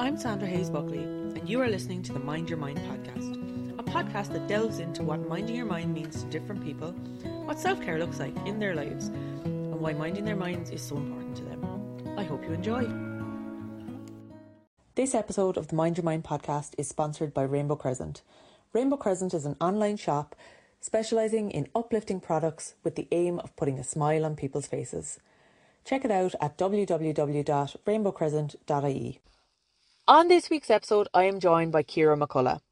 I'm Sandra Hayes Buckley, and you are listening to the Mind Your Mind podcast, a podcast that delves into what minding your mind means to different people, what self care looks like in their lives, and why minding their minds is so important to them. I hope you enjoy. This episode of the Mind Your Mind podcast is sponsored by Rainbow Crescent. Rainbow Crescent is an online shop specialising in uplifting products with the aim of putting a smile on people's faces. Check it out at www.rainbowcrescent.ie. On this week's episode, I am joined by Ciara McCullough.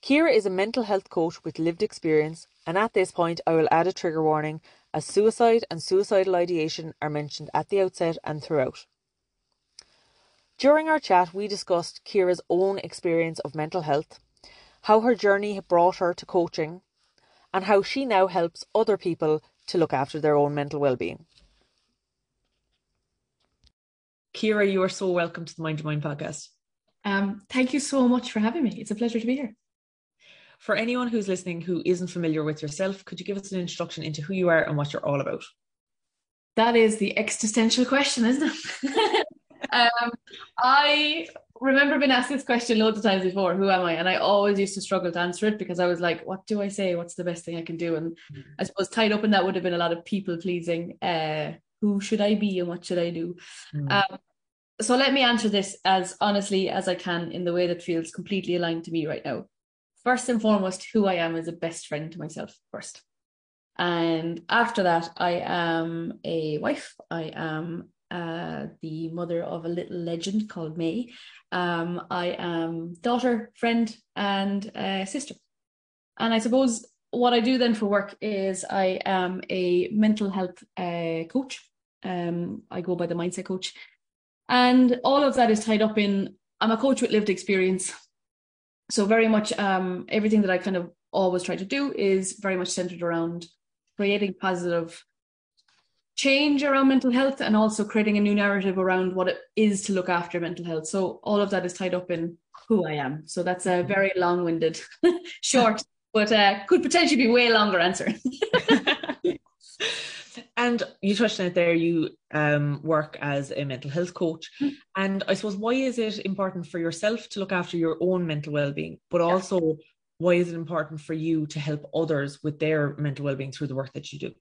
Ciara is a mental health coach with lived experience, and at this point, I will add a trigger warning as suicide and suicidal ideation are mentioned at the outset and throughout. During our chat, we discussed Ciara's own experience of mental health, how her journey brought her to coaching, and how she now helps other people to look after their own mental well-being. Ciara, you are so welcome to the Mind Your Mind podcast. Um, thank you so much for having me. It's a pleasure to be here. For anyone who's listening who isn't familiar with yourself, could you give us an introduction into who you are and what you're all about? That is the existential question, isn't it? um, I remember being asked this question loads of times before who am I? And I always used to struggle to answer it because I was like, what do I say? What's the best thing I can do? And. I suppose tied up in that would have been a lot of people pleasing. Uh, who should I be and what should I do? Mm. Um, so let me answer this as honestly as I can in the way that feels completely aligned to me right now. First and foremost, who I am is a best friend to myself first. And after that, I am a wife. I am uh, the mother of a little legend called May. Um, I am daughter, friend, and uh, sister. And I suppose what I do then for work is I am a mental health uh, coach. Um, I go by the mindset coach. And all of that is tied up in I'm a coach with lived experience. So, very much um, everything that I kind of always try to do is very much centered around creating positive change around mental health and also creating a new narrative around what it is to look after mental health. So, all of that is tied up in who I am. So, that's a very long winded, short, but uh, could potentially be way longer answer. And you touched on it there, you um, work as a mental health coach. Mm-hmm. And I suppose, why is it important for yourself to look after your own mental well being, but yeah. also why is it important for you to help others with their mental well being through the work that you do?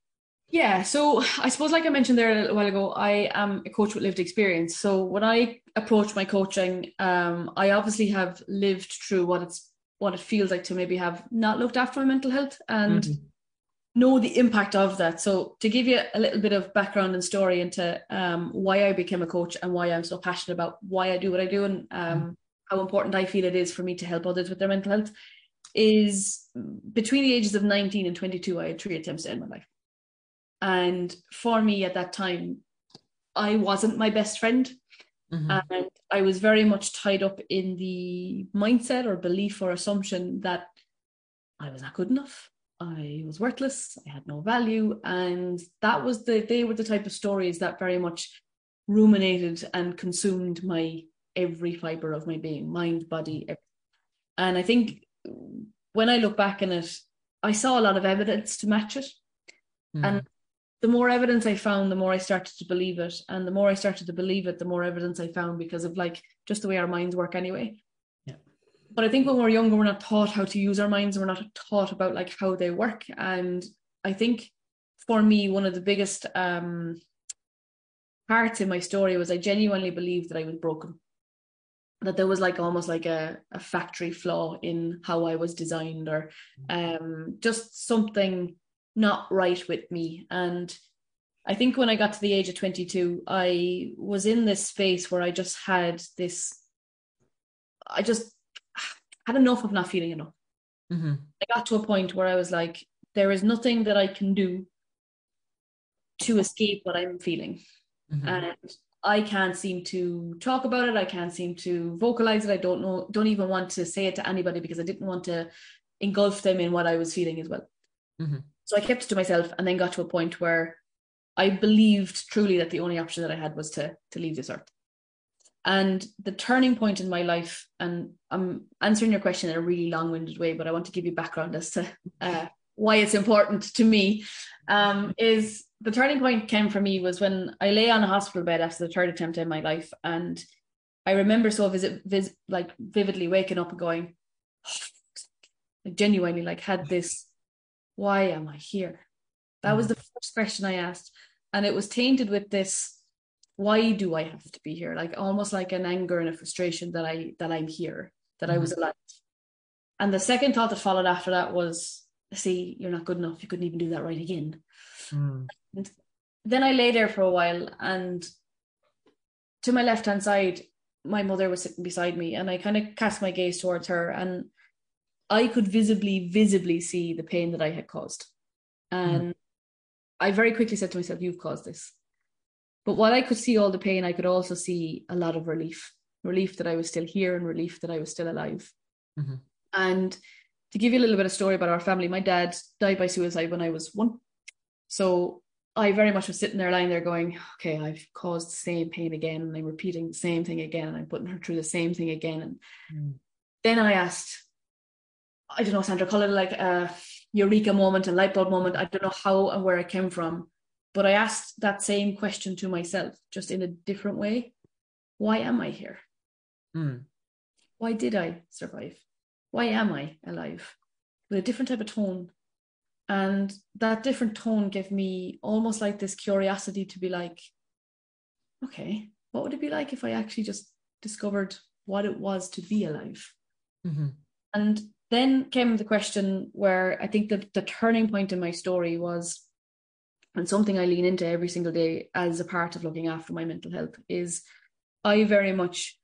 Yeah, so I suppose, like I mentioned there a little while ago, I am a coach with lived experience. So when I approach my coaching, um, I obviously have lived through what it's what it feels like to maybe have not looked after my mental health and mm-hmm know the impact of that. So to give you a little bit of background and story into um, why I became a coach and why I'm so passionate about why I do what I do and um, mm. how important I feel it is for me to help others with their mental health is between the ages of 19 and 22, I had three attempts to end my life. And for me at that time, I wasn't my best friend. Mm-hmm. And I was very much tied up in the mindset or belief or assumption that I was not good enough. I was worthless, I had no value. And that was the, they were the type of stories that very much ruminated and consumed my every fiber of my being, mind, body. Everything. And I think when I look back in it, I saw a lot of evidence to match it. Mm. And the more evidence I found, the more I started to believe it. And the more I started to believe it, the more evidence I found because of like just the way our minds work anyway. But I think when we're younger, we're not taught how to use our minds. We're not taught about like how they work. And I think for me, one of the biggest um, parts in my story was I genuinely believed that I was broken. That there was like almost like a, a factory flaw in how I was designed or um, just something not right with me. And I think when I got to the age of 22, I was in this space where I just had this, I just had enough of not feeling enough. Mm-hmm. I got to a point where I was like, there is nothing that I can do to escape what I'm feeling. Mm-hmm. And I can't seem to talk about it. I can't seem to vocalize it. I don't know, don't even want to say it to anybody because I didn't want to engulf them in what I was feeling as well. Mm-hmm. So I kept it to myself and then got to a point where I believed truly that the only option that I had was to to leave this earth. And the turning point in my life, and I'm answering your question in a really long winded way, but I want to give you background as to uh, why it's important to me, um, is the turning point came for me was when I lay on a hospital bed after the third attempt in my life. And I remember so visit, vis, like vividly waking up and going, like genuinely like had this, why am I here? That was the first question I asked. And it was tainted with this, why do I have to be here? Like almost like an anger and a frustration that I that I'm here, that mm-hmm. I was alive. And the second thought that followed after that was, see, you're not good enough. You couldn't even do that right again. Mm. then I lay there for a while and to my left hand side, my mother was sitting beside me and I kind of cast my gaze towards her and I could visibly, visibly see the pain that I had caused. And mm. I very quickly said to myself, You've caused this. But while I could see all the pain, I could also see a lot of relief relief that I was still here and relief that I was still alive. Mm-hmm. And to give you a little bit of story about our family, my dad died by suicide when I was one. So I very much was sitting there lying there going, okay, I've caused the same pain again and I'm repeating the same thing again and I'm putting her through the same thing again. And mm. then I asked, I don't know, Sandra, call it like a eureka moment, a light bulb moment. I don't know how and where it came from, but I asked that same question to myself, just in a different way. Why am I here? Mm. Why did I survive? Why am I alive? With a different type of tone, and that different tone gave me almost like this curiosity to be like, okay, what would it be like if I actually just discovered what it was to be alive? Mm-hmm. And then came the question where I think that the turning point in my story was, and something I lean into every single day as a part of looking after my mental health, is I very much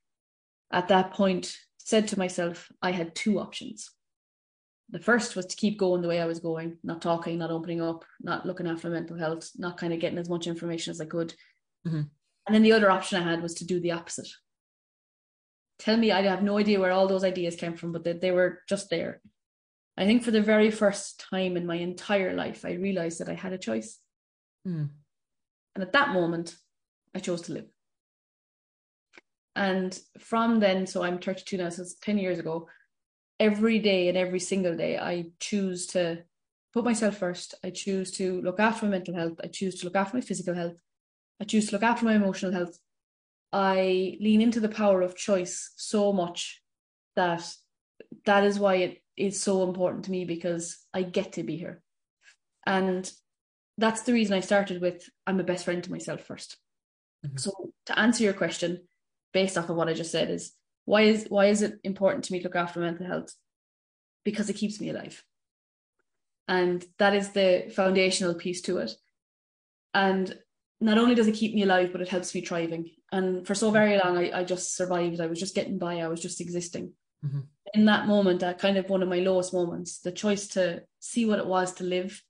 at that point said to myself, I had two options. The first was to keep going the way I was going, not talking, not opening up, not looking after my mental health, not kind of getting as much information as I could. Mm-hmm. And then the other option I had was to do the opposite. Tell me, I have no idea where all those ideas came from, but they, they were just there. I think for the very first time in my entire life, I realized that I had a choice. Mm. And at that moment, I chose to live. And from then, so I'm 32 now, so it's 10 years ago, every day and every single day, I choose to put myself first. I choose to look after my mental health. I choose to look after my physical health. I choose to look after my emotional health. I lean into the power of choice so much that that is why it is so important to me because I get to be here. And that's the reason I started with I'm a best friend to myself 1st mm-hmm. So to answer your question, based off of what I just said, is why is why is it important to me to look after mental health? Because it keeps me alive. And that is the foundational piece to it. And not only does it keep me alive, but it helps me thriving. And for so very long, I, I just survived. I was just getting by. I was just existing. Mm-hmm. In that moment, at kind of one of my lowest moments, the choice to see what it was to live,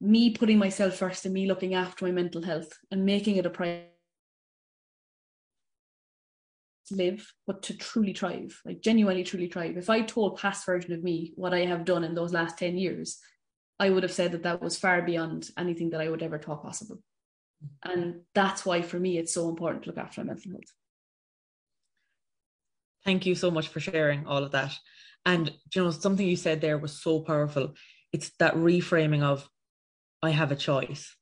me putting myself first and me looking after my mental health and making it a priority to live, but to truly thrive, like genuinely truly thrive. If I told past version of me what I have done in those last 10 years, I would have said that that was far beyond anything that I would ever thought possible. And that's why for me, it's so important to look after my mental health. Thank you so much for sharing all of that. And you know, something you said there was so powerful. It's that reframing of I have a choice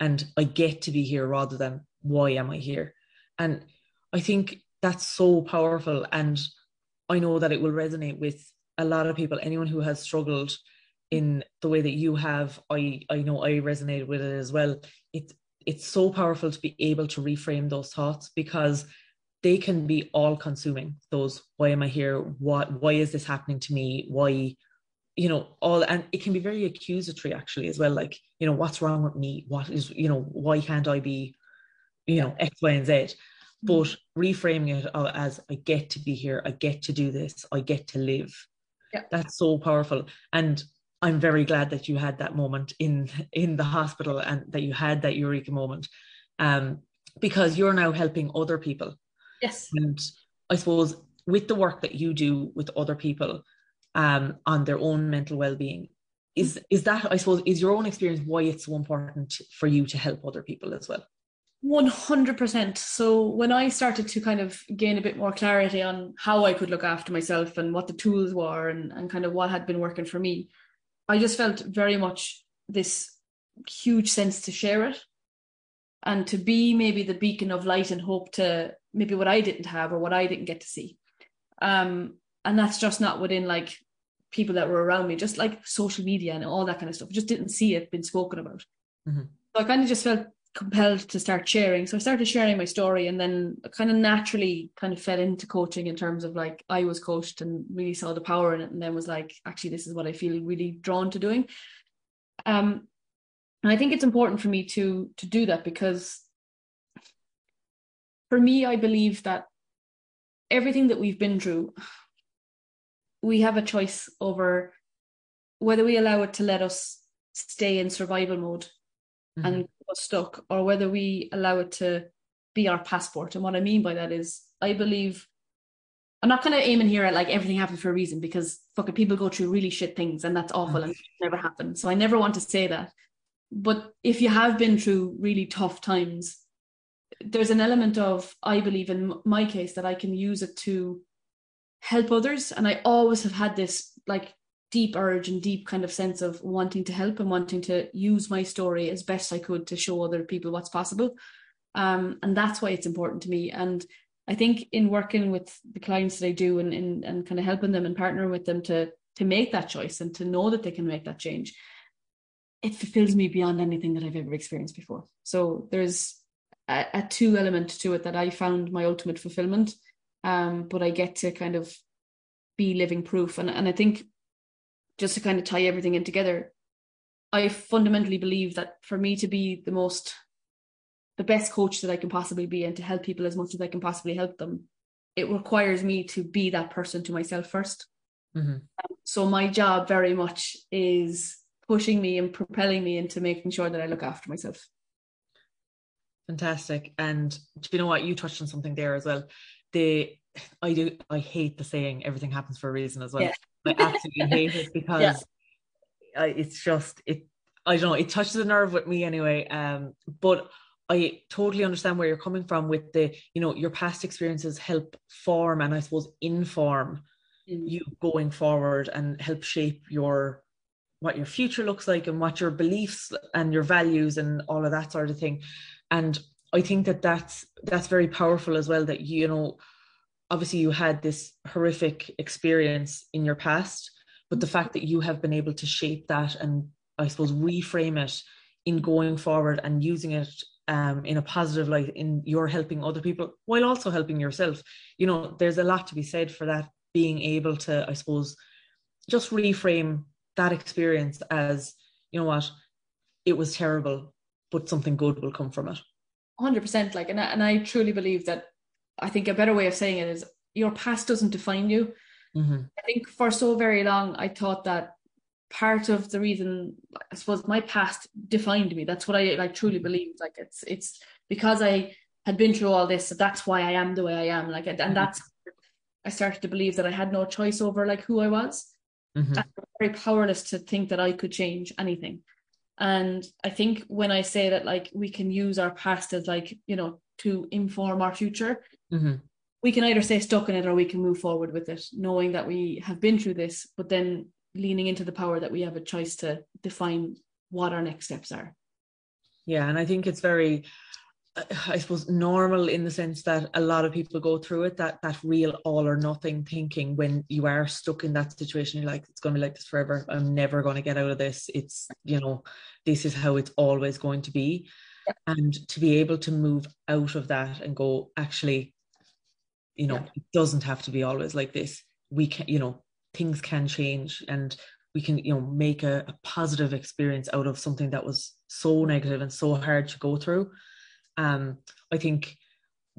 and I get to be here rather than why am I here? And I think that's so powerful. And I know that it will resonate with a lot of people, anyone who has struggled in the way that you have, I, I know I resonated with it as well. It, it's so powerful to be able to reframe those thoughts because they can be all consuming those why am i here what why is this happening to me why you know all and it can be very accusatory actually as well like you know what's wrong with me what is you know why can't i be you know x y and z but mm-hmm. reframing it as I get to be here, I get to do this, I get to live. Yeah. That's so powerful. And I'm very glad that you had that moment in in the hospital and that you had that eureka moment. Um, because you're now helping other people. Yes. And I suppose with the work that you do with other people um, on their own mental well-being, is is that I suppose is your own experience why it's so important for you to help other people as well? 100%. So when I started to kind of gain a bit more clarity on how I could look after myself and what the tools were and, and kind of what had been working for me, I just felt very much this huge sense to share it and to be maybe the beacon of light and hope to maybe what I didn't have or what I didn't get to see. Um, and that's just not within like people that were around me, just like social media and all that kind of stuff. I just didn't see it been spoken about. Mm-hmm. So I kind of just felt compelled to start sharing. So I started sharing my story and then I kind of naturally kind of fell into coaching in terms of like I was coached and really saw the power in it and then was like, actually, this is what I feel really drawn to doing. Um, and I think it's important for me to to do that because for me, I believe that everything that we've been through, we have a choice over whether we allow it to let us stay in survival mode mm-hmm. and stuck or whether we allow it to be our passport. And what I mean by that is, I believe I'm not kind of aiming here at like everything happens for a reason because fucking people go through really shit things and that's awful mm-hmm. and never happen. So I never want to say that. But if you have been through really tough times, there's an element of, I believe in my case, that I can use it to help others. And I always have had this like deep urge and deep kind of sense of wanting to help and wanting to use my story as best I could to show other people what's possible. Um, and that's why it's important to me. And I think in working with the clients that I do and, and, and kind of helping them and partnering with them to to make that choice and to know that they can make that change, it fulfills me beyond anything that I've ever experienced before. So there's a, a two element to it that I found my ultimate fulfillment. Um, but I get to kind of be living proof. And and I think just to kind of tie everything in together, I fundamentally believe that for me to be the most, the best coach that I can possibly be and to help people as much as I can possibly help them, it requires me to be that person to myself 1st mm-hmm. um, so my job very much is pushing me and propelling me into making sure that I look after myself. Fantastic. And do you know what? You touched on something there as well. The I do I hate the saying everything happens for a reason as well. Yeah. I absolutely hate it because yeah. I, it's just it. I don't know. It touches a nerve with me anyway. Um, but I totally understand where you're coming from with the, you know, your past experiences help form and I suppose inform mm. you going forward and help shape your what your future looks like and what your beliefs and your values and all of that sort of thing. And I think that that's that's very powerful as well. That you know obviously you had this horrific experience in your past but the fact that you have been able to shape that and i suppose reframe it in going forward and using it um, in a positive light in your helping other people while also helping yourself you know there's a lot to be said for that being able to i suppose just reframe that experience as you know what it was terrible but something good will come from it 100% like and I, and I truly believe that I think a better way of saying it is your past doesn't define you. Mm-hmm. I think for so very long, I thought that part of the reason, I suppose, my past defined me. That's what I like truly mm-hmm. believe. Like it's it's because I had been through all this, so that's why I am the way I am. Like, and mm-hmm. that's I started to believe that I had no choice over like who I was. Mm-hmm. very powerless to think that I could change anything. And I think when I say that, like, we can use our past as like, you know, to inform our future, mm-hmm. we can either stay stuck in it or we can move forward with it, knowing that we have been through this, but then leaning into the power that we have a choice to define what our next steps are. Yeah, and I think it's very I suppose normal in the sense that a lot of people go through it that that real all or nothing thinking when you are stuck in that situation you're like it's going to be like this forever. I'm never going to get out of this. It's you know this is how it's always going to be. Yeah. and to be able to move out of that and go actually you know yeah. it doesn't have to be always like this. We can you know things can change and we can you know make a, a positive experience out of something that was so negative and so hard to go through um i think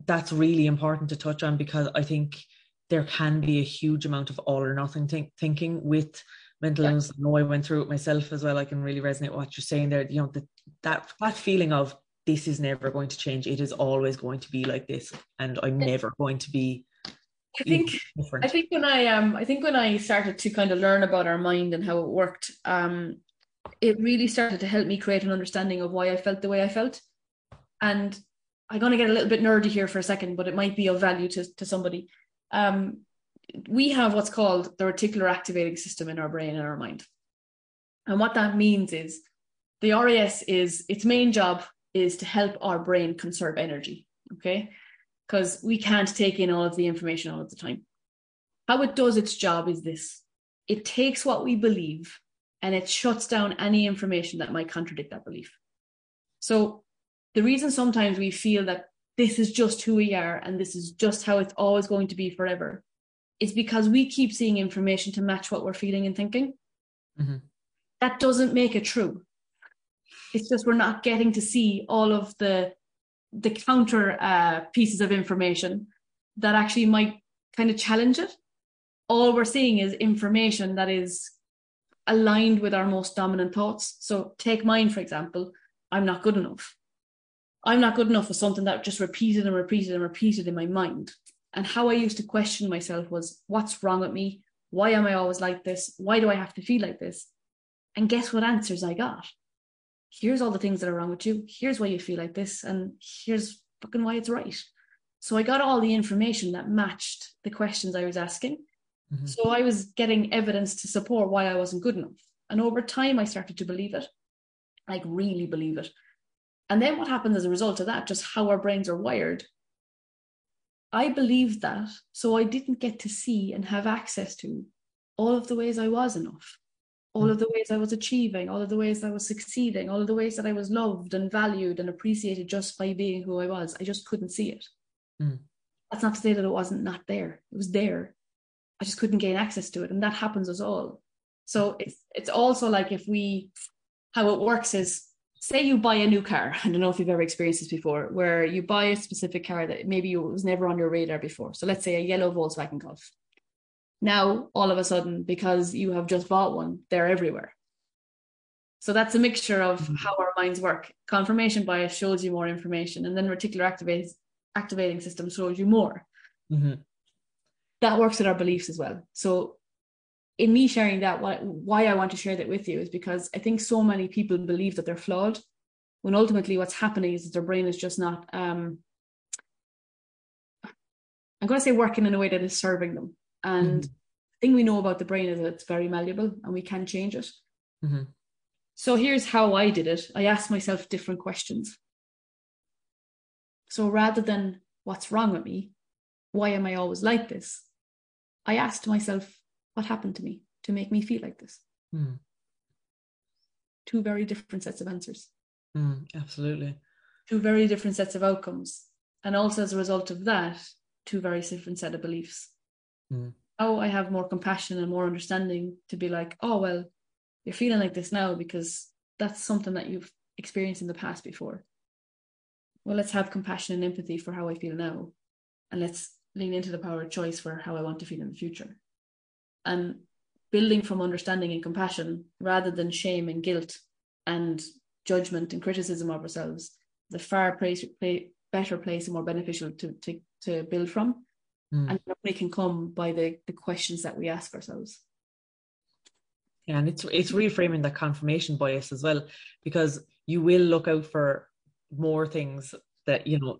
that's really important to touch on because i think there can be a huge amount of all or nothing think, thinking with mental illness. I know I went through it myself as well. I can really resonate with what you're saying there. You know, the, that that feeling of this is never going to change. It is always going to be like this, and I'm never going to be. I think different. I think when I um I think when I started to kind of learn about our mind and how it worked, um, it really started to help me create an understanding of why I felt the way I felt. And I'm gonna get a little bit nerdy here for a second, but it might be of value to, to somebody. Um, we have what's called the reticular activating system in our brain and our mind. And what that means is the RAS is its main job is to help our brain conserve energy. Okay. because we can't take in all of the information all of the time. How it does its job is this it takes what we believe and it shuts down any information that might contradict that belief. So, the reason sometimes we feel that this is just who we are and this is just how it's always going to be forever is because we keep seeing information to match what we're feeling and thinking. Mm-hmm. That doesn't make it true. It's just we're not getting to see all of the the counter uh, pieces of information that actually might kind of challenge it. All we're seeing is information that is aligned with our most dominant thoughts. So take mine, for example, I'm not good enough. I'm not good enough was something that just repeated and repeated and repeated in my mind. And how I used to question myself was, what's wrong with me? Why am I always like this? Why do I have to feel like this? And guess what answers I got? Here's all the things that are wrong with you. Here's why you feel like this. And here's fucking why it's right. So I got all the information that matched the questions I was asking. Mm-hmm. So I was getting evidence to support why I wasn't good enough. And over time, I started to believe it, like really believe it. And then what happens as a result of that, just how our brains are wired. I believed that, so I didn't get to see and have access to all of the ways I was enough, all of the ways I was achieving, all of the ways I was succeeding, all of the ways that I was loved and valued and appreciated just by being who I was. I just couldn't see it. Mm. That's not to say that it wasn't not there. It was there. I just couldn't gain access to it. And that happens us all. So it's it's also like if we how it works is say you buy a new car. I don't know if you've ever experienced this before where you buy a specific car that maybe was never on your radar before. So let's say a yellow volkswagen golf. Now all of a sudden because you have just bought one they're everywhere. So that's a mixture of mm-hmm. how our minds work. Confirmation bias shows you more information and then reticular activating system shows you more. Mm-hmm. that works with our beliefs as well. So in me sharing that, why, why I want to share that with you is because I think so many people believe that they're flawed, when ultimately what's happening is that their brain is just not. Um, I'm going to say working in a way that is serving them. And mm-hmm. the thing we know about the brain is that it's very malleable and we can change it. Mm-hmm. So here's how I did it. I asked myself different questions. So rather than what's wrong with me, why am I always like this? I asked myself, what happened to me to make me feel like this? Mm. Two very different sets of answers. Mm, absolutely. Two very different sets of outcomes. And also as a result of that, two very different set of beliefs. Mm. Now I have more compassion and more understanding to be like, oh, well, you're feeling like this now because that's something that you've experienced in the past before. Well, let's have compassion and empathy for how I feel now. And let's lean into the power of choice for how I want to feel in the future and building from understanding and compassion rather than shame and guilt and judgment and criticism of ourselves the far place, play, better place and more beneficial to, to, to build from mm. and we can come by the, the questions that we ask ourselves yeah and it's it's reframing that confirmation bias as well because you will look out for more things that you know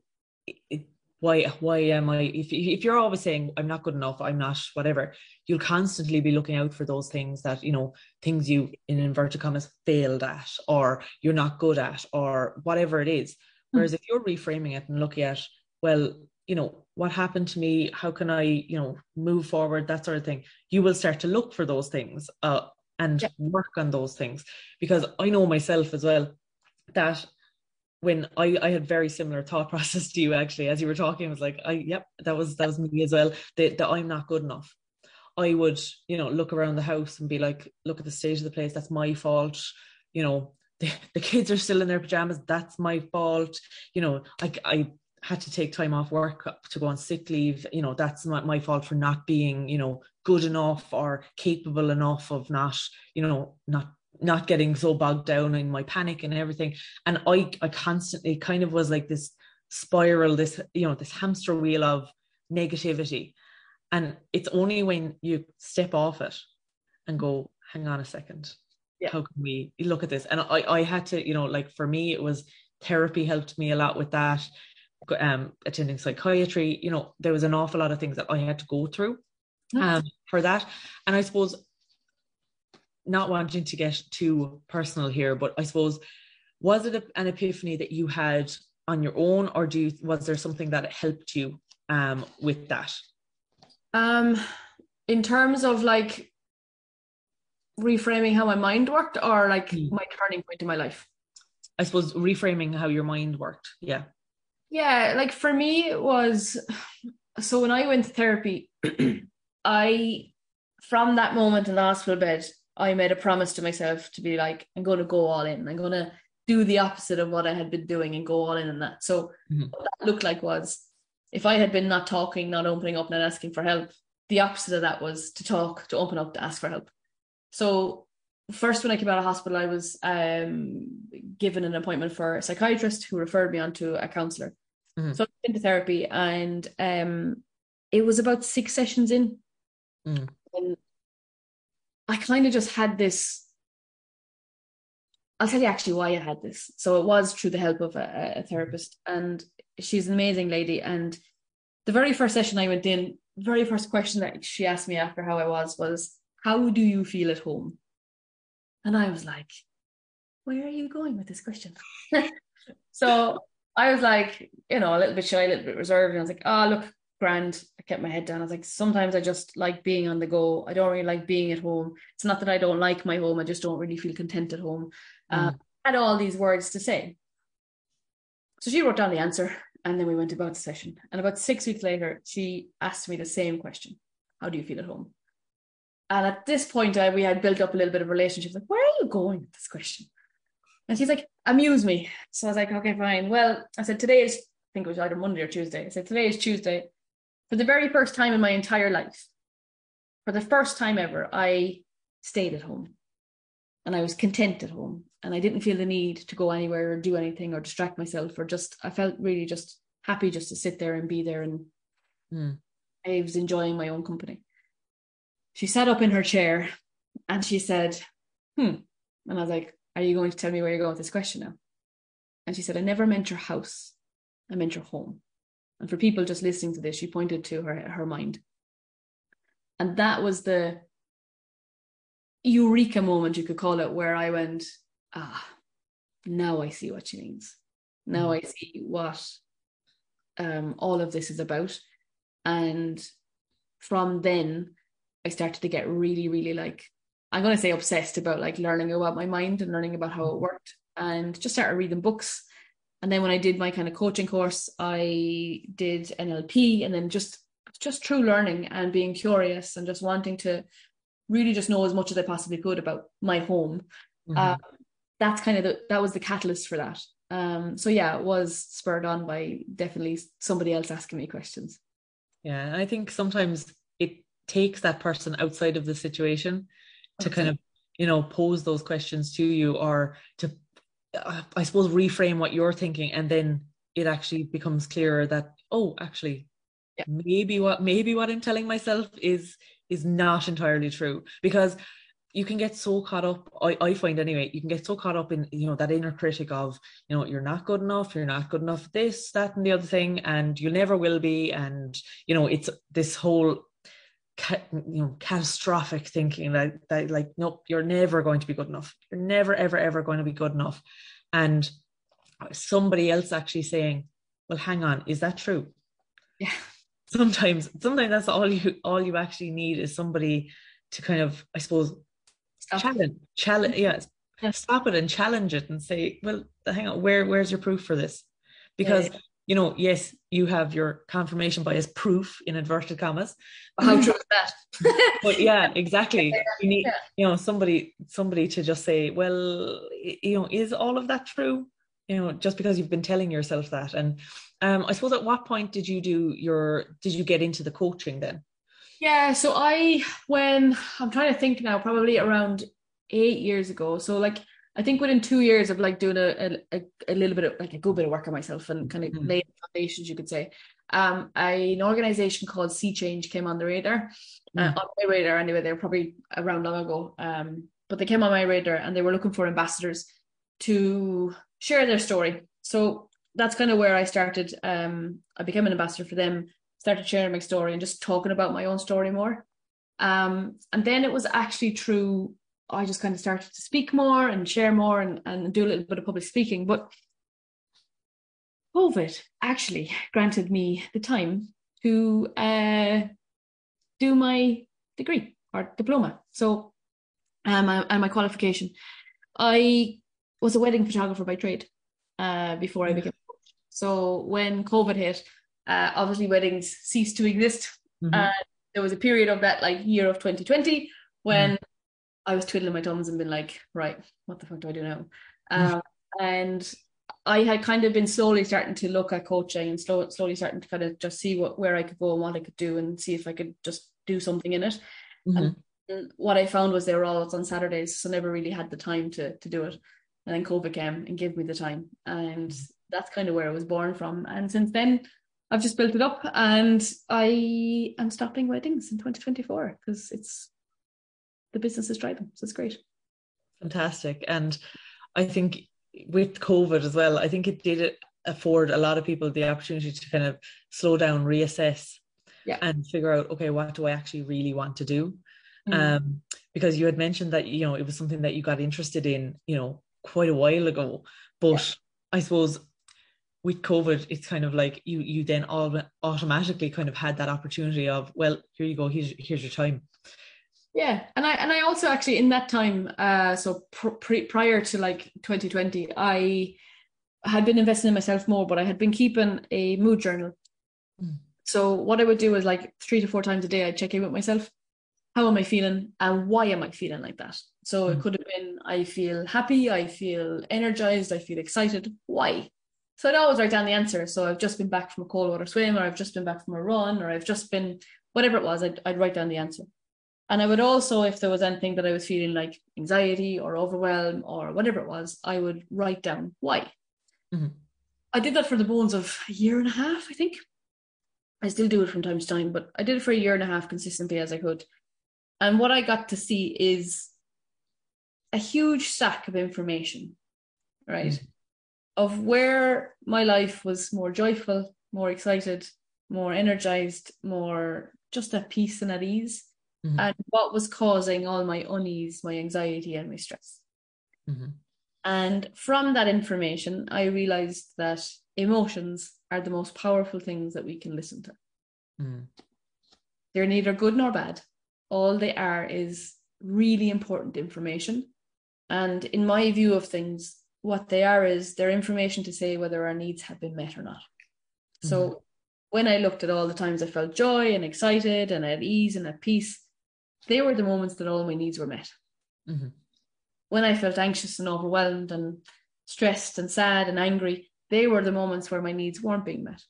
it, why why am I if if you're always saying I'm not good enough, I'm not whatever, you'll constantly be looking out for those things that, you know, things you in inverted commas failed at or you're not good at or whatever it is. Hmm. Whereas mm. if you're reframing it and looking at, well, you know, what happened to me, how can I, you know, move forward, that sort of thing, you will start to look for those things uh, and yeah. work on those things. Because I know myself as well that when I, I had very similar thought process to you actually. As you were talking I was like I yep that was that was me as well. That, that I'm not good enough. I would you know look around the house and be like look at the state of the place. That's my fault. You know the, the kids are still in their pajamas. That's my fault. You know I, I had to take time off work to go on sick leave. You know that's not my fault for not being you know good enough or capable enough of not you know not not getting so bogged down in my panic and everything. And I, I constantly kind of was like this spiral, this, you know, this hamster wheel of negativity. And it's only when you step off it and go, hang on a second. Yeah. How can we look at this? And I, I had to, you know, like for me, it was therapy helped me a lot with that. Um, attending psychiatry, you know, there was an awful lot of things that I had to go through um, for that. And I suppose not wanting to get too personal here, but I suppose was it a, an epiphany that you had on your own, or do you was there something that helped you um, with that? Um, in terms of like reframing how my mind worked, or like Mm. my turning point in my life. I suppose reframing how your mind worked. Yeah. Yeah, like for me, it was so when I went to therapy, I, from that moment in the hospital bed, I made a promise to myself to be like, I'm going to go all in. I'm going to do the opposite of what I had been doing and go all in on that. So, Mhm. what that looked like was if I had been not talking, not opening up, not asking for help, the opposite of that was to talk, to open up, to ask for help. So, first when I came out of hospital, I was um, given an appointment for a psychiatrist who referred me on to a counselor. Mhm. So I went into therapy, and um, it was about six sessions in, Mm. I kind of just had this. I'll tell you actually why I had this. So it was through the help of a, a therapist, and she's an amazing lady. And the very first session I went in, very first question that she asked me after how I was was, "How do you feel at home?" And I was like, "Where are you going with this question?" so I was like, you know, a little bit shy, a little bit reserved, and I was like, "Oh, look, grand." I kept my head down. I was like, "Sometimes I just like being on the go. I don't really like being at home. It's not that I don't like my home. I just don't really feel content at home." Um, had all these words to say. So she wrote down the answer, and then we went about the session. And about six weeks later, she asked me the same question: "How do you feel at home?" And at this point, I, we had built up a little bit of relationship. Like, where are you going with this question? And she's like, amuse me. So I was like, okay, fine. Well, I said, today is, I think it was either Monday or Tuesday. I said, today is Tuesday. For the very first time in my entire life, for the first time ever, I stayed at home and I was content at home. And I didn't feel the need to go anywhere or do anything or distract myself or just, I felt really just happy just to sit there and be there. And Mm. I was enjoying my own company. She sat up in her chair and she said, hmm. And I was like, are you going to tell me where you're going with this question now? And she said, I never meant your house. I meant your home. And for people just listening to this, she pointed to her, her mind. And that was the eureka moment, you could call it, where I went, ah, now I see what she means. Now I see what um, all of this is about. And from then, I started to get really, really like, I'm going to say obsessed about like learning about my mind and learning about how it worked and just started reading books. And then when I did my kind of coaching course, I did NLP and then just just true learning and being curious and just wanting to really just know as much as I possibly could about my home. Mhm. Uh, that's kind of the that was the catalyst for that. Um, so yeah, it was spurred on by definitely somebody else asking me questions. Yeah, and I think sometimes it takes that person outside of the situation to kind of, you know, pose those questions to you or to, Uh, I suppose, reframe what you're thinking, and then it actually becomes clearer that oh, actually, Yeah. maybe what maybe what I'm telling myself is is not entirely true because you can get so caught up I, I find anyway you can get so caught up in you know that inner critic of you know you're not good enough you're not good enough this that and the other thing and you never will be and you know it's this whole ca- you know catastrophic thinking that that like nope you're never going to be good enough you're never ever ever going to be good enough and somebody else actually saying well hang on is that true Yeah. sometimes sometimes that's all you all you actually need is somebody to kind of i suppose Stop. challenge challenge mm-hmm. yeah Yeah. stop it and challenge it and say well hang on where where's your proof for this because Yeah. you know yes you have your confirmation bias proof in inverted commas How true is that? but yeah exactly you need Yeah. you know somebody somebody to just say well you know is all of that true you know just because you've been telling yourself that and um i suppose at what point did you do your did you get into the coaching then Yeah, so I when I'm trying to think now, probably around eight years ago. So like I think within two years of like doing a a, a little bit of like a good bit of work on myself and kind of Mhm. laying foundations, you could say. Um, I, an organization called See Change came on the radar, uh, Mm. on my radar anyway. They were probably around long ago. Um, but they came on my radar and they were looking for ambassadors to share their story. So that's kind of where I started. Um, I became an ambassador for them started sharing my story and just talking about my own story more. Um, and then it was actually through I just kind of started to speak more and share more and, and do a little bit of public speaking. But COVID actually granted me the time to uh, do my degree or diploma. So, um, and my qualification. I was a wedding photographer by trade uh, before I mm. became. So when COVID hit, uh, obviously weddings ceased to exist. Mm-hmm. Uh, there was a period of that like year of 2020 when mm. I was twiddling my thumbs and been like, right, what the fuck do I do now? Mm. Um, and I had kind of been slowly starting to look at coaching and slow, slowly starting to kind of just see what where I could go and what I could do and see if I could just do something in it. Mm-hmm. And what I found was they were all on Saturdays, so never really had the time to to do it. And then COVID came and gave me the time, and mm-hmm. that's kind of where it was born from. And since then, I've just built it up, and I am stopping weddings in 2024 because it's the business is driving, so it's great. Fantastic, and I think with COVID as well, I think it did afford a lot of people the opportunity to kind of slow down, reassess, yeah. and figure out, okay, what do I actually really want to do? Mm. Um, because you had mentioned that you know it was something that you got interested in, you know, quite a while ago. But yeah. I suppose with COVID, it's kind of like you you then all automatically kind of had that opportunity of, well, here you go, here's here's your time. Yeah, and I and I also actually in that time, uh, so pr- prior to like 2020, I had been investing in myself more, but I had been keeping a mood journal. Mm. So what I would do is like three to four times a day, I'd check in with myself. How am I feeling, and why am I feeling like that? So mm. it could have been I feel happy, I feel energized, I feel excited. Why? So I'd always write down the answer. So I've just been back from a cold water swim, or I've just been back from a run, or I've just been whatever it was. I'd, I'd write down the answer. And I would also, if there was anything that I was feeling like anxiety or overwhelm or whatever it was, I would write down why. Mm-hmm. I did that for the bones of a year and a half, I think. I still do it from time to time, but I did it for a year and a half consistently as I could. And what I got to see is a huge stack of information, right? Mm-hmm. Of where my life was more joyful, more excited, more energized, more just at peace and at ease mm-hmm. and what was causing all my unease, my anxiety, and my stress. Mm-hmm. And from that information, I realized that emotions are the most powerful things that we can listen to. Mm. They're neither good nor bad. All they are is really important information. And in my view of things, what they are is they're information to say whether our needs have been met or not. Mm-hmm. So when I looked at all the times I felt joy and excited and at ease and at peace, they were the moments that all my needs were met. Mm-hmm. When I felt anxious and overwhelmed and stressed and sad and angry, they were the moments where my needs weren't being met.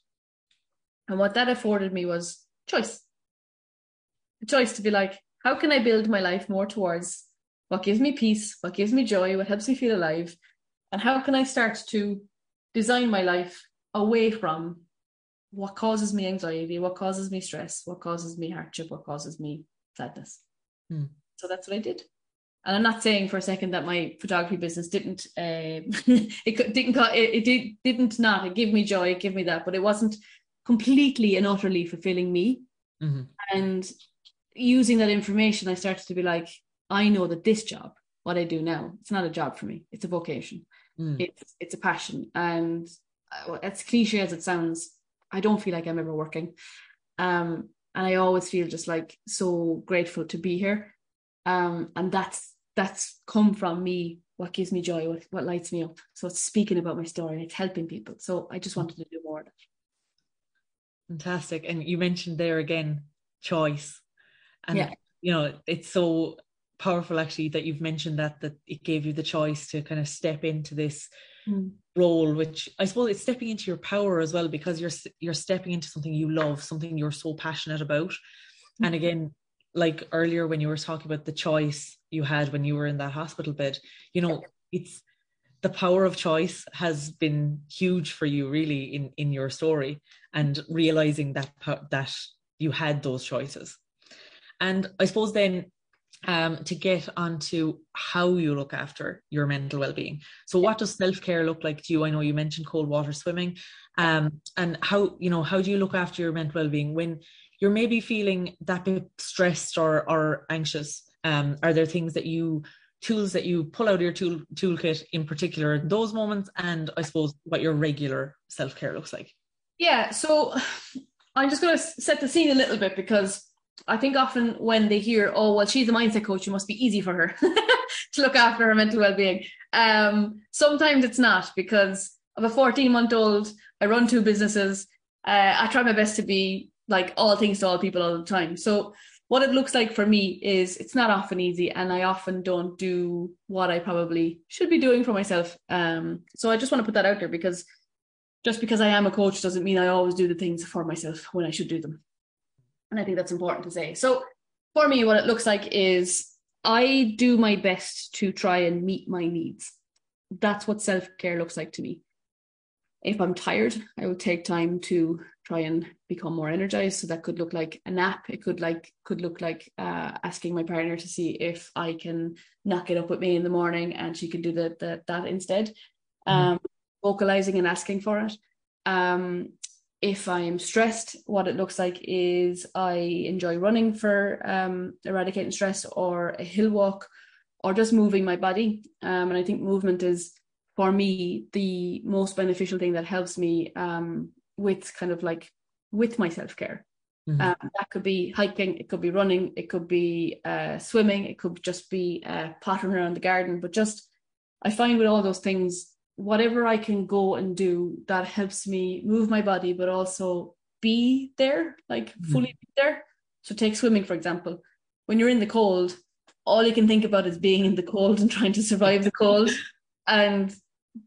And what that afforded me was choice. A choice to be like, how can I build my life more towards what gives me peace, what gives me joy, what helps me feel alive? And how can I start to design my life away from what causes me anxiety, what causes me stress, what causes me hardship, what causes me sadness. Hmm. So that's what I did. And I'm not saying for a second that my photography business didn't uh, it didn't it, it did didn't not it gave me joy, it gave me that, but it wasn't completely and utterly fulfilling me. Mm-hmm. And using that information, I started to be like, I know that this job, what I do now, it's not a job for me. It's a vocation. Mm. It's it's a passion, and uh, as cliche as it sounds, I don't feel like I'm ever working. Um, and I always feel just like so grateful to be here. Um, and that's that's come from me. What gives me joy? What what lights me up? So it's speaking about my story. It's helping people. So I just wanted to do more of it. Fantastic. And you mentioned there again choice, and yeah. you know it's so powerful actually that you've mentioned that that it gave you the choice to kind of step into this mm. Role which i suppose it's stepping into your power as well because you're you're stepping into something you love something you're so passionate about mm. and again like earlier when you were talking about the choice you had when you were in that hospital bed you know it's the power of choice has been huge for you really in in your story and realizing that that you had those choices and i suppose then um, to get onto how you look after your mental well-being. So, what does self-care look like to you? I know you mentioned cold water swimming, um, and how you know how do you look after your mental well-being when you're maybe feeling that bit stressed or or anxious? Um, are there things that you tools that you pull out of your tool toolkit in particular in those moments, and I suppose what your regular self care looks like. Yeah, so I'm just going to set the scene a little bit because I think often when they hear, "Oh, well, she's a mindset coach, it must be easy for her to look after her mental well-being," um, sometimes it's not because of a 14 month old. I run two businesses. Uh, I try my best to be like all things to all people all the time. So what it looks like for me is it's not often easy and I often don't do what I probably should be doing for myself. Um, so I just want to put that out there because just because I am a coach doesn't mean I always do the things for myself when I should do them. And I think that's important to say. So for me, what it looks like is I do my best to try and meet my needs. That's what self care looks like to me. If I'm tired, I will take time to try and become more energized. So that could look like a nap. It could like could look like uh, asking my partner to see if I can knock it up with me in the morning and she can do the, the that instead. Mm-hmm. Um, vocalizing and asking for it. Um, if I'm stressed, what it looks like is I enjoy running for um, eradicating stress or a hill walk or just moving my body. Um, and I think movement is for me the most beneficial thing that helps me um, with kind of like with my self care. Mm-hmm. Um, that could be hiking, it could be running, it could be uh, swimming, it could just be uh, pottering around the garden. But just, I find with all those things, whatever I can go and do that helps me move my body, but also be there, like mm-hmm. fully be there. So, take swimming, for example. When you're in the cold, all you can think about is being in the cold and trying to survive the cold. And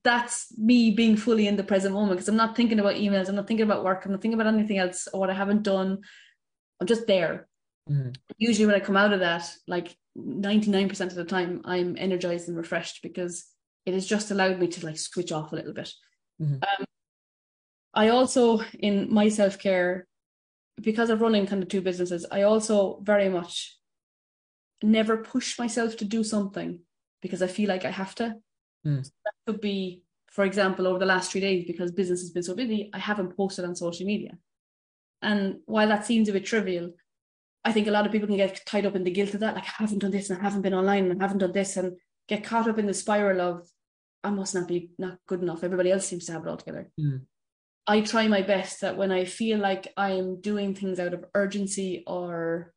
that's me being fully in the present moment because I'm not thinking about emails, I'm not thinking about work, I'm not thinking about anything else or what I haven't done. I'm just there. Mm-hmm. Usually, when I come out of that, like 99% of the time, I'm energized and refreshed because it has just allowed me to like switch off a little bit. Mm-hmm. Um, I also, in my self care, because of running kind of two businesses, I also very much never push myself to do something because I feel like I have to. Mm. So that could be, for example, over the last three days, because business has been so busy, I haven't posted on social media. And while that seems a bit trivial, I think a lot of people can get tied up in the guilt of that, like I haven't done this and I haven't been online and I haven't done this and get caught up in the spiral of I must not be not good enough. Everybody else seems to have it all together. Mm. I try my best that when I feel like I'm doing things out of urgency or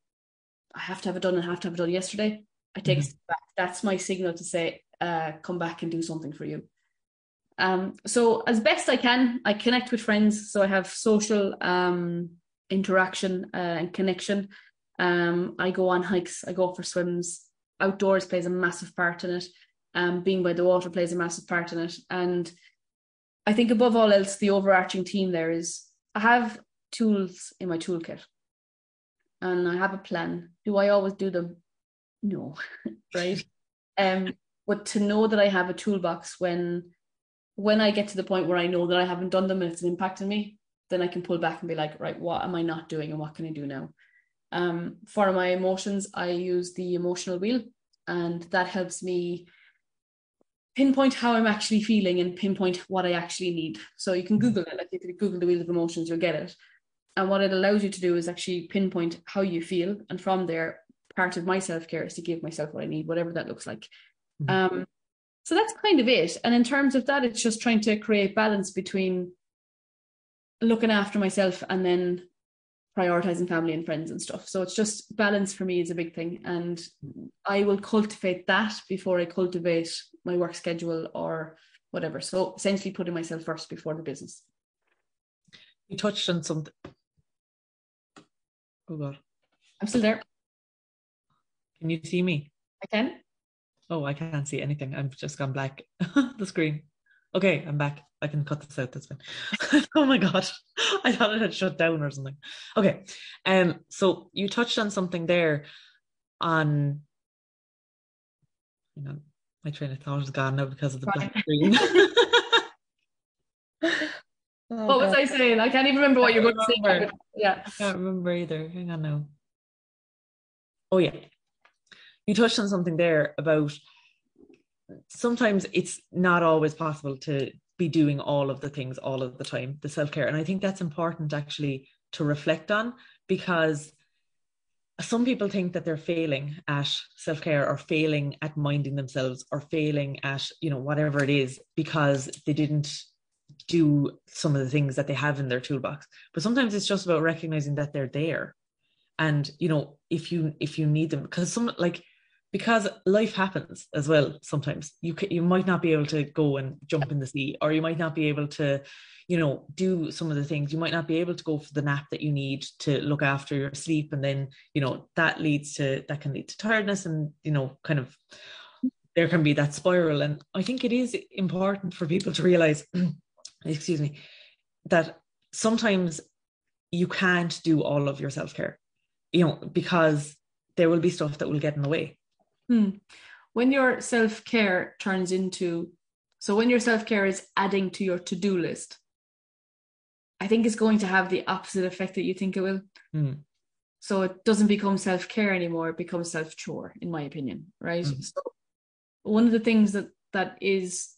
I have to have it done and have to have it done yesterday, I take mm-hmm. a step back. That's my signal to say, uh, come back and do something for you. Um, so as best I can, I connect with friends. So I have social um, interaction uh, and connection. Um, I go on hikes. I go for swims. Outdoors plays a massive part in it. Um, being by the water plays a massive part in it. And I think above all else, the overarching theme there is I have tools in my toolkit, and I have a plan. Do I always do them? No, right? Um, but to know that I have a toolbox when when I get to the point where I know that I haven't done them and it's impacting me, then I can pull back and be like, right, what am I not doing and what can I do now? Um, for my emotions, I use the emotional wheel, and that helps me pinpoint how I'm actually feeling and pinpoint what I actually need. So you can Google it, like if you Google the wheel of emotions, you'll get it. And what it allows you to do is actually pinpoint how you feel, and from there, part of my self care is to give myself what I need, whatever that looks like. Mm-hmm. Um, so that's kind of it. And in terms of that, it's just trying to create balance between looking after myself and then prioritizing family and friends and stuff. So it's just balance for me is a big thing. And I will cultivate that before I cultivate my work schedule or whatever. So essentially putting myself first before the business. You touched on something. Oh God. I'm still there. Can you see me? I can. Oh, I can't see anything. I've just gone black. the screen. Okay, I'm back. I can cut this out. That's fine. oh my god, I thought it had shut down or something. Okay, um, so you touched on something there on. Hang on, my train of thought is gone now because of the black screen. oh, what was I saying? I can't even remember what you were going to say. Yeah, I can't remember either. Hang on now. Oh yeah, you touched on something there about sometimes it's not always possible to be doing all of the things all of the time, the self care. And I think that's important actually to reflect on because some people think that they're failing at self-care or failing at minding themselves or failing at you know whatever it is because they didn't do some of the things that they have in their toolbox but sometimes it's just about recognizing that they're there and you know if you if you need them because some like because life happens as well sometimes. You can, you might not be able to go and jump in the sea or you might not be able to you know do some of the things. You might not be able to go for the nap that you need to look after your sleep and then you know that leads to that can lead to tiredness and you know kind of there can be that spiral. And i think it is important for people to realize excuse me that sometimes you can't do all of your self-care you know because there will be stuff that will get in the way Hmm. When your self care turns into, so when your self care is adding to your to do list, I think it's going to have the opposite effect that you think it will. Hmm. So it doesn't become self care anymore; it becomes self chore, in my opinion. Right. Hmm. So one of the things that that is,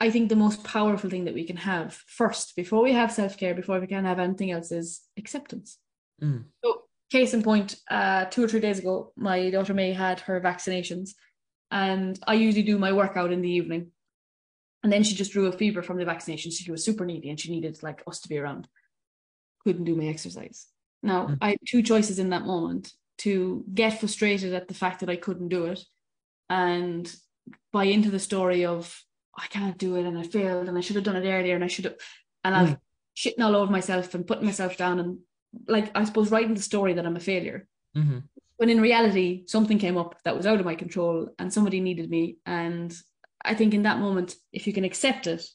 I think, the most powerful thing that we can have first before we have self care, before we can have anything else, is acceptance. Hmm. So case in point, uh, two or three days ago, my daughter May had her vaccinations, and I usually do my workout in the evening. And then she just drew a fever from the vaccination. So she was super needy and she needed like us to be around. Couldn't do my exercise. Now Mm. I had two choices in that moment to get frustrated at the fact that I couldn't do it and buy into the story of I can't do it and I failed and I should have done it earlier and I should have and I've shitting all over myself and putting myself down and like I suppose writing the story that I'm a failure. Mhm. When in reality, something came up that was out of my control and somebody needed me. And I think in that moment, if you can accept it,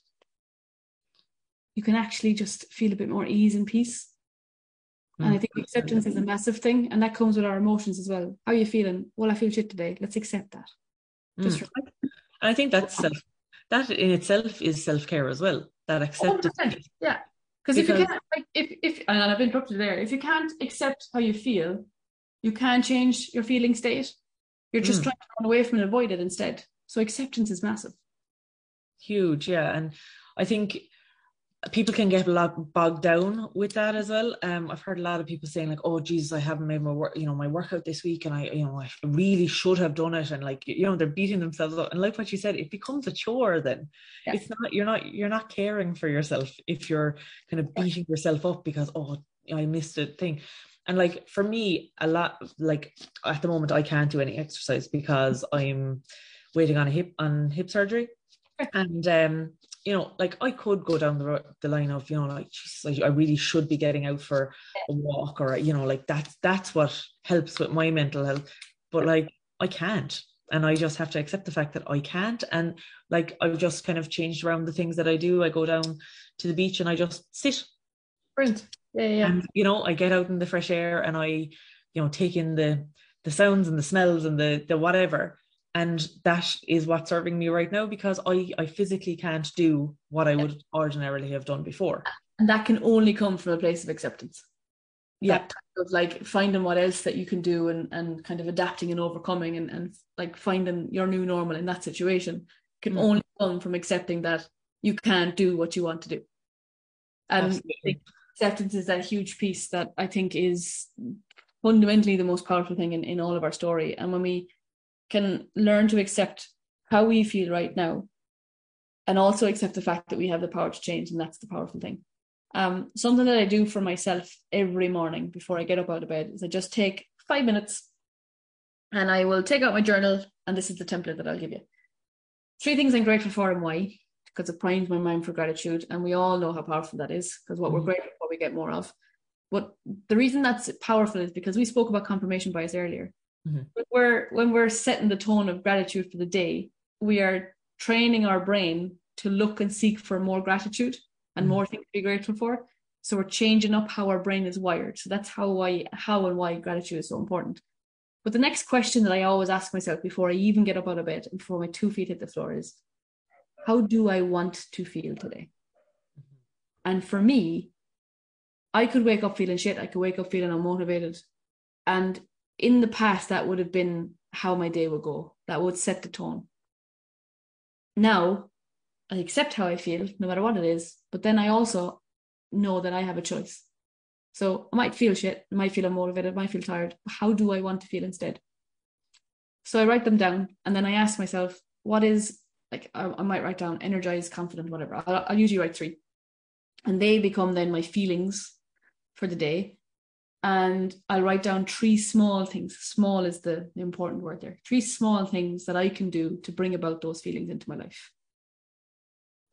you can actually just feel a bit more ease and peace. And I think acceptance is a massive thing, and that comes with our emotions as well. How are you feeling? Well, I feel shit today. Let's accept that. Just Mm. I think that's self that in itself is self-care as well. That acceptance. 100%, yeah. Because if you can't, like, if if and I've interrupted there, if you can't accept how you feel, you can't change your feeling state. You're just Mm. trying to run away from it, avoid it instead. So acceptance is massive. huge yeah and i think people can get a lot bogged down with that as well. Um i've heard a lot of people saying like oh jesus i haven't made my work you know my workout this week and i you know i really should have done it. And like you know they're beating themselves up. And like what you said it becomes a chore then. Yeah. it's not you're not you're not caring for yourself if you're kind of beating yourself up because oh i missed a thing. And like for me a lot like at the moment i can't do any exercise because i'm waiting on a hip on hip surgery. And um you know like i could go down the, the line of you know like Jesus, like, i really should be getting out for a walk or you know like that's that's what helps with my mental health. But like i can't and i just have to accept the fact that i can't and like i've just kind of changed around the things that i do. I go down to the beach and i just sit. Brilliant. Yeah, yeah. and you know i get out in the fresh air and i you know take in the the sounds and the smells and the the whatever and that is what's serving me right now because i i physically can't do what i would ordinarily have done before And that can only come from a place of acceptance. yeah kind of like finding what else that you can do and, and kind of adapting and overcoming and, and like finding your new normal in that situation can Mm. only come from accepting that you can't do what you want to do. And acceptance is that huge piece that I think is fundamentally the most powerful thing in, in all of our story. And when we can learn to accept how we feel right now and also accept the fact that we have the power to change, and that's the powerful thing. Um, something that I do for myself every morning before I get up out of bed is I just take five minutes and I will take out my journal, and this is the template that I'll give you. Three things I'm grateful for and why, because it primes my mind for gratitude, and we all know how powerful that is, because what we're Mhm. grateful for, we get more of. But the reason that's powerful is because we spoke about confirmation bias earlier. Mhm. When we're when we're setting the tone of gratitude for the day, we are training our brain to look and seek for more gratitude and Mhm. more things to be grateful for. So we're changing up how our brain is wired. So that's how why how and why gratitude is so important. But the next question that I always ask myself before I even get up out of bed and before my two feet hit the floor is, how do I want to feel today? And for me, I could wake up feeling shit. I could wake up feeling unmotivated. And in the past, that would have been how my day would go. That would set the tone. Now, I accept how I feel, no matter what it is. But then I also know that I have a choice. So I might feel shit, I might feel unmotivated, I might feel tired. How do I want to feel instead? So I write them down and then I ask myself, what is like, I, I might write down energized, confident, whatever. I'll, I'll usually write three. And they become then my feelings for the day. And I'll write down three small things. Small is the, important word there. Three small things that I can do to bring about those feelings into my life.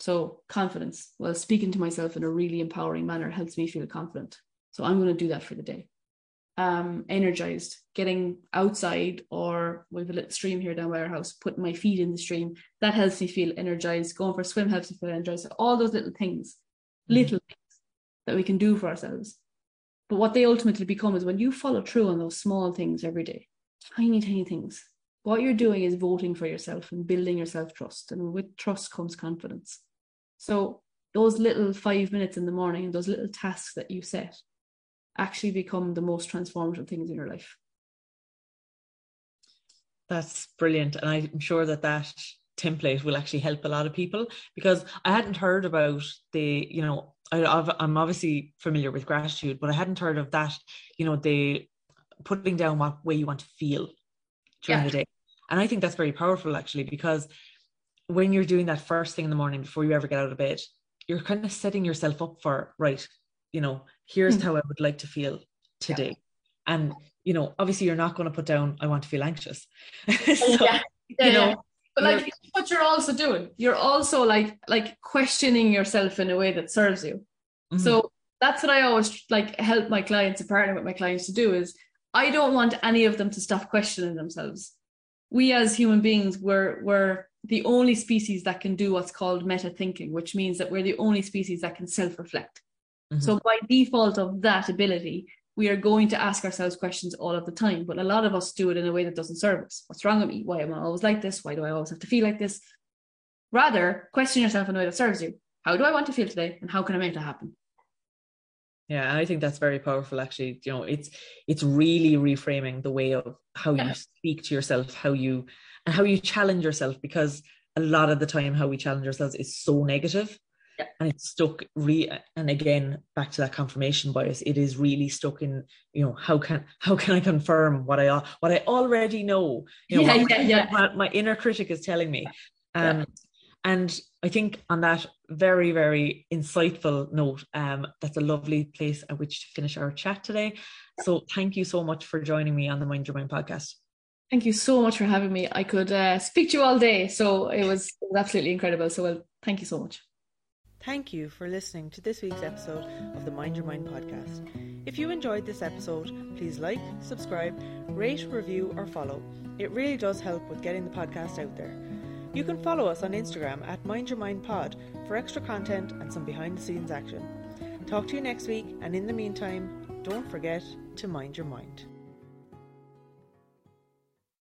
So, confidence. Well, speaking to myself in a really empowering manner helps me feel confident. So, I'm going to do that for the day. Um, energized, getting outside, or we have a little stream here down by our house, putting my feet in the stream. That helps me feel energized. Going for a swim helps me feel energized. All those little things, little things that we can do for ourselves. But what they ultimately become is when you follow through on those small things every day, tiny, tiny things, what you're doing is voting for yourself and building your self trust. And with trust comes confidence. So those little five minutes in the morning and those little tasks that you set actually become the most transformative things in your life. That's brilliant. And I'm sure that that template will actually help a lot of people because I hadn't heard about the, you know, I, am obviously familiar with gratitude, but I hadn't heard of that, you know, the putting down what way you want to feel during yeah. the day. And I think that's very powerful actually, because when you're doing that first thing in the morning before you ever get out of bed, you're kind of setting yourself up for, right, you know, here's mm-hmm. how I would like to feel today. Yeah. And, you know, obviously you're not going to put down, I want to feel anxious. so, yeah. Yeah, you know, but like what you're also doing, you're also like like questioning yourself in a way that serves you. Mm-hmm. So that's what I always like help my clients and partner with my clients to do is I don't want any of them to stop questioning themselves. We as human beings, we're we're the only species that can do what's called meta thinking, which means that we're the only species that can self reflect. Mm-hmm. So, by default of that ability, we are going to ask ourselves questions all of the time. But a lot of us do it in a way that doesn't serve us. What's wrong with me? Why am I always like this? Why do I always have to feel like this? Rather, question yourself in a way that serves you. How do I want to feel today? And how can I make that happen? Yeah, I think that's very powerful actually. You know, it's it's really reframing the way of how you speak to yourself, how you and how you challenge yourself because a lot of the time how we challenge ourselves is so negative yeah. And it's stuck re and again back to that confirmation bias it is really stuck in you know how can how can i confirm what i what i already know you know yeah, yeah, yeah. My, my, inner critic is telling me um and i think on that very very insightful note um that's a lovely place at which to finish our chat today so thank you so much for joining me on the mind your mind podcast Thank you so much for having me. I could uh, speak to you all day, so it was, it was absolutely incredible. So, well, thank you so much. Thank you for listening to this week's episode of the Mind Your Mind podcast. If you enjoyed this episode, please like, subscribe, rate, review, or follow. It really does help with getting the podcast out there. You can follow us on Instagram at Mind Your Mind Pod for extra content and some behind the scenes action. Talk to you next week, and in the meantime, don't forget to mind your mind.